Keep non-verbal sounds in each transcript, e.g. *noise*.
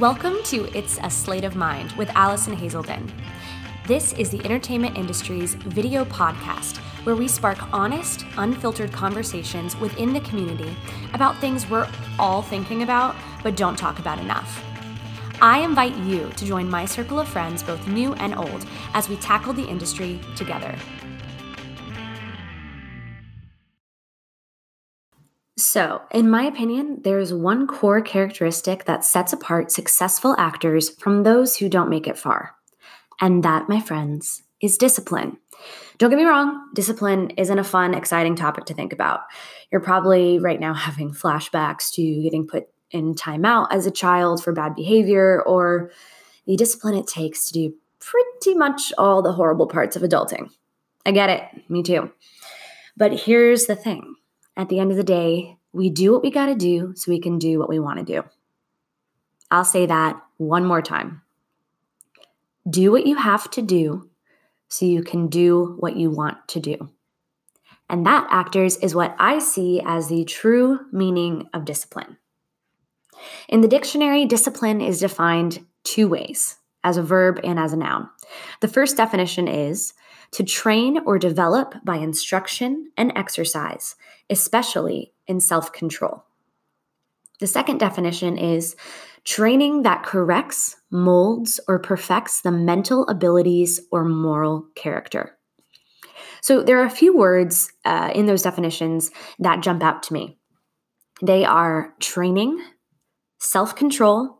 Welcome to It's a Slate of Mind with Allison Hazelden. This is the entertainment industry's video podcast where we spark honest, unfiltered conversations within the community about things we're all thinking about but don't talk about enough. I invite you to join my circle of friends, both new and old, as we tackle the industry together. So, in my opinion, there's one core characteristic that sets apart successful actors from those who don't make it far. And that, my friends, is discipline. Don't get me wrong, discipline isn't a fun, exciting topic to think about. You're probably right now *laughs* having flashbacks to getting put in timeout as a child for bad behavior or the discipline it takes to do pretty much all the horrible parts of adulting. I get it, me too. But here's the thing at the end of the day, we do what we got to do so we can do what we want to do. I'll say that one more time. Do what you have to do so you can do what you want to do. And that, actors, is what I see as the true meaning of discipline. In the dictionary, discipline is defined two ways as a verb and as a noun. The first definition is to train or develop by instruction and exercise, especially in self control. The second definition is training that corrects, molds, or perfects the mental abilities or moral character. So there are a few words uh, in those definitions that jump out to me. They are training, self control,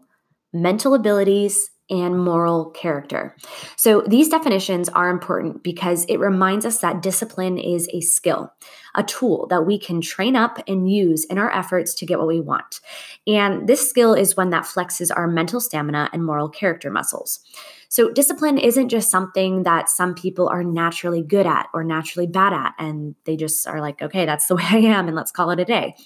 mental abilities, and moral character. So, these definitions are important because it reminds us that discipline is a skill, a tool that we can train up and use in our efforts to get what we want. And this skill is one that flexes our mental stamina and moral character muscles. So, discipline isn't just something that some people are naturally good at or naturally bad at, and they just are like, okay, that's the *laughs* way I am, and let's call it a day.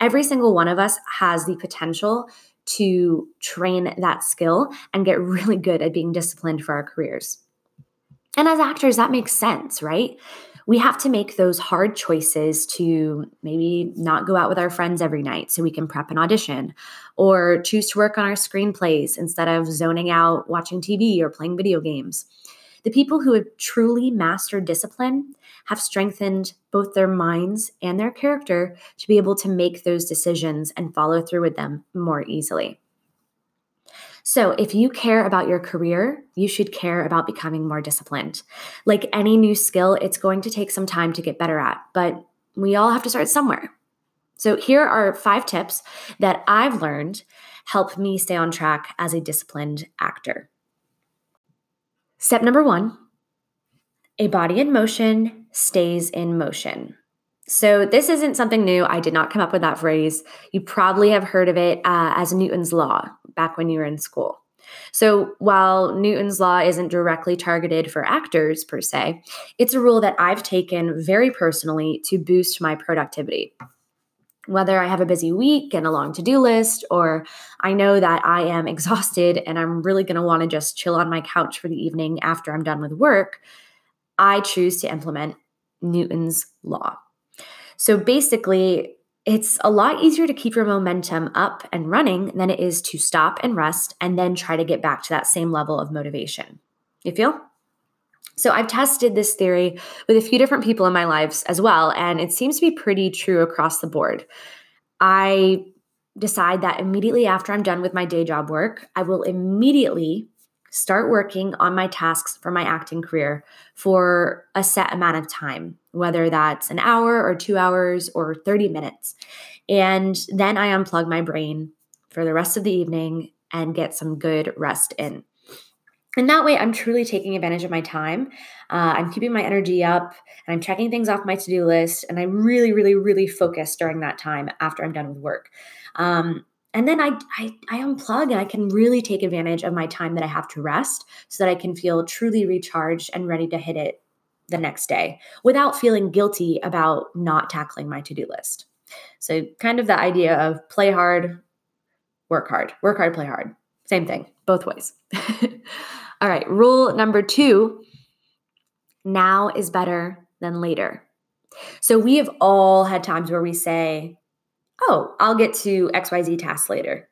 Every single one of us has the potential to train that skill and get really good at being disciplined for our careers. And as actors, that makes sense, right? We have to make those hard choices to maybe not go out with our friends every night so we can prep an audition, or choose to work on our screenplays instead of zoning out watching TV or playing video games. The people who have truly mastered discipline have strengthened both their minds and their character to be able to make those decisions and follow through with them more easily. So, if you care about your career, you should care about becoming more disciplined. Like any new skill, it's going to take some time to get better at, but we all have to start somewhere. So, here are five tips that I've learned help me stay on track as a disciplined actor. Step number one a body in motion stays in motion. So, this isn't something new. I did not come up with that phrase. You probably have heard of it uh, as Newton's Law back when you were in school. So, while Newton's Law isn't directly targeted for actors per se, it's a rule that I've taken very personally to boost my productivity. Whether I have a busy week and a long to do list, or I know that I am *laughs* exhausted and I'm really going to want to just chill on my couch for the evening after I'm done with work, I choose to implement Newton's law. So basically, it's a lot easier to keep your momentum up and running than it is to stop and rest and then try to get back to that same level of motivation. You feel? So I've tested this theory with a few different people in my lives as well, and it seems to be pretty true across the board. I decide that immediately after I'm done with my day job work, I will immediately start working on my tasks for my acting career for a set amount of time, whether that's an hour or two hours or 30 minutes. And then I unplug my brain for the rest of the evening and get some good rest in. And that way, I'm truly taking advantage of my time. Uh, I'm keeping my energy up and I'm checking things off my to do list. And I'm really, really, really focused during that time after I'm done with work. Um, and then I, I i unplug and i can really take advantage of my time that i have to rest so that i can feel truly recharged and ready to hit it the next day without feeling guilty about not tackling my to-do list so kind of the idea of play hard work hard work hard play hard same thing both ways *laughs* all right rule number two now is better than later so we have all had times where we say oh, I'll get to XYZ tasks later.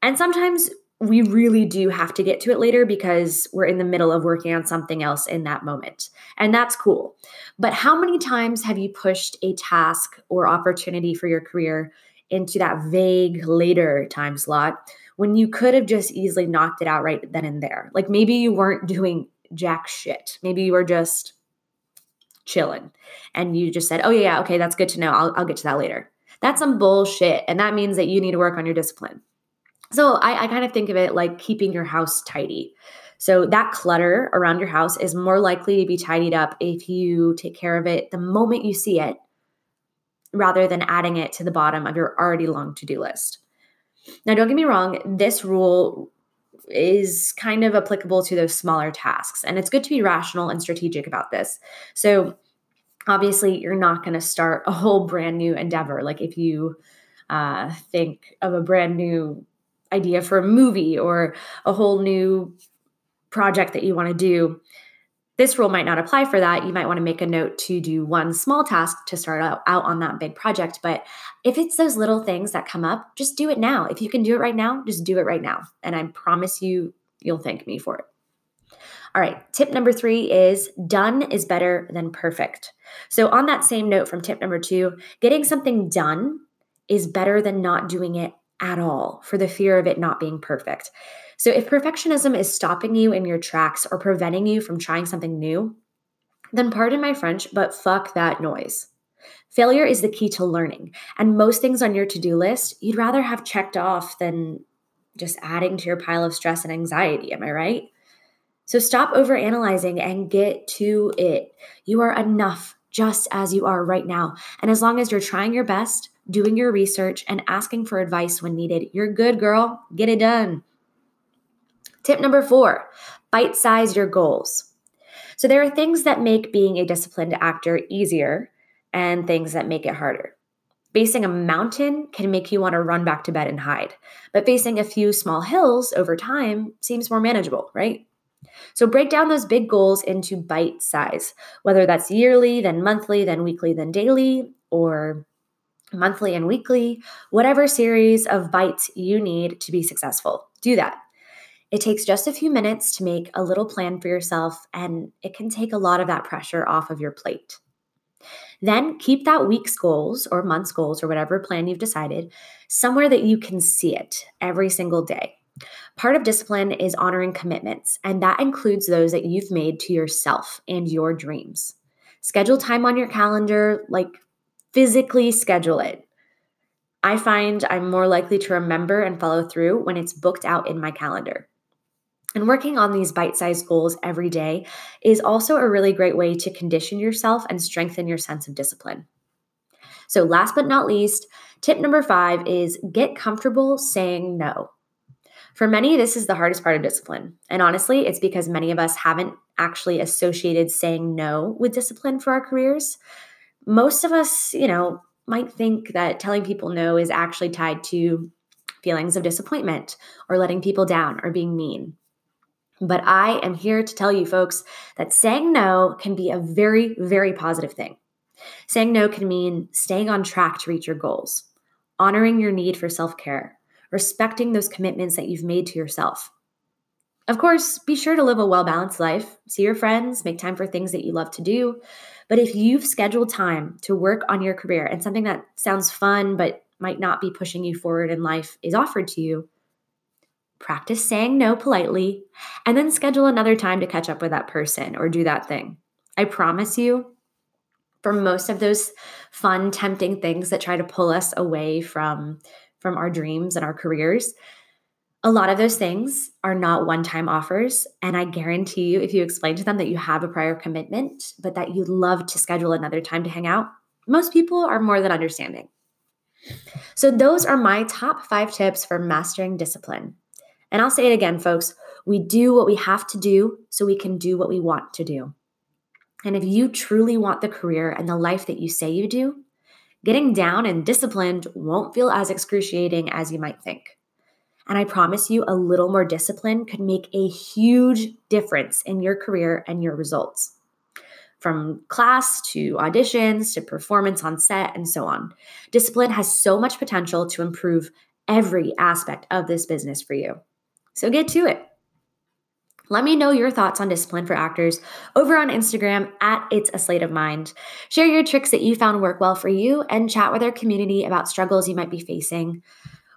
And sometimes we really do have to get to it later because we're in the middle of working on something else in that moment. And that's cool. But how many times have you pushed a task or opportunity for your career into that vague later time slot when you could have just easily knocked it out right then and there? Like maybe you weren't doing jack shit. Maybe you were just chilling and you just said, oh, yeah, okay, that's good to know. I'll, I'll get to that later. That's some bullshit. And that means that you need to work on your discipline. So I, I kind of think of it like keeping your house tidy. So that clutter around your house is more likely to be tidied up if you take care of it the moment you see it rather than adding it to the bottom of your already long to do list. Now, don't get me wrong, this rule is kind of applicable to those smaller tasks, and it's good to be rational and strategic about this. So, obviously, you're not going to start a whole brand new endeavor. Like, if you uh, think of a brand new idea for a movie or a whole new project that you want to do. This rule might not apply for that. You might want to make a note to do one small task to start out, out on that big project. But if it's those little things that come up, just do it now. If you can do it right now, just do it right now. And I promise you, you'll thank me for it. All right, tip number three is done is better than perfect. So, on that same note from tip number two, getting something done is better than not doing it at all for the fear of it not being perfect. So, if perfectionism is stopping you in your tracks or preventing you from trying something new, then pardon my French, but fuck that noise. Failure is the key to learning, and most things on your to do list you'd rather have checked off than just adding to your pile of stress and anxiety. Am I right? So stop overanalyzing and get to it. You are enough just as you are right now. And as long as you're trying your best, doing your research, and asking for advice when needed. You're good, girl. Get it done. Tip number four bite size your goals. So, there are things that make being a disciplined actor easier and things that make it harder. Facing a mountain can make you want to run back to bed and hide, but facing a few small hills over time seems more manageable, right? So break down those big goals into bite size, whether that's yearly, then monthly, then weekly, then daily, or monthly and weekly, whatever series of bites you need to be successful. Do that. It takes just a few minutes to make a little plan for yourself, and it can take a lot of that pressure off of your plate. Then keep that week's goals or month's goals or whatever plan you've decided somewhere that you can see it every single day. Part of discipline is honoring commitments, and that includes those that you've made to yourself and your dreams. Schedule time on your calendar, like physically schedule it. I find I'm more likely to remember and follow through when it's booked out in my calendar. And working on these bite sized goals every day is also a really great way to condition yourself and strengthen your sense of discipline. So, last but not least, tip number five is get comfortable saying no. For many, this is the hardest part of discipline. And honestly, it's because many of us haven't actually associated saying no with discipline for our careers most of us, you know, might think that telling people no is actually tied to feelings of disappointment or letting people down or being mean. But I am here to tell you, folks, that saying no can be a very, very positive thing. Saying no can mean staying on track to reach your goals, honoring your need for self care, respecting those commitments that you've made to yourself. Of course, be sure to live a well balanced life, see your friends, make time for things that you love to do, but if you've scheduled time to work on your career and something that sounds fun but might not be pushing you forward in life is offered to you, practice saying no politely and then schedule another time to catch up with that person or do that thing. I promise you, for most of those fun, tempting things that try to pull us away from, from our dreams and our careers, a lot of those things are not one time offers. And I guarantee you, if you explain to them that you have a prior commitment, but that you'd love to schedule another time to hang out, most people are more than understanding. So, those are my top five tips for mastering discipline. And I'll say it again, folks we do what we have to do so we can do what we want to do. And if you truly want the career and the life that you say you do, getting down and disciplined won't feel as excruciating as you might think. And I promise you, a little more discipline could make a huge difference in your career and your results. From class to auditions to performance on set and so on. Discipline has so much potential to improve every aspect of this business for you. So get to it. Let me know your thoughts on discipline for actors over on Instagram at It's a Slate of Mind. Share your tricks that you found work well for you and chat with our community about struggles you might be facing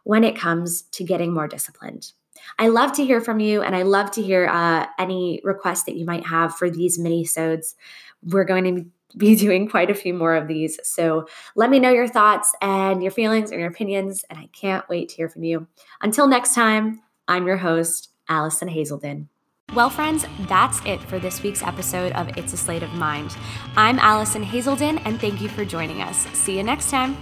when it comes to getting more disciplined. I love to hear from you and I love to hear uh, any requests that you might have for these mini-sodes. We're going to be *laughs* doing quite a few more of these. So let me know your thoughts and your feelings and your opinions, and I can't wait to hear from you. Until next time, I'm your host, Allison Hazelden. Well, friends, that's it for this week's episode of It's a Slate of Mind. I'm Allison Hazelden, and thank you for joining us. See you next time.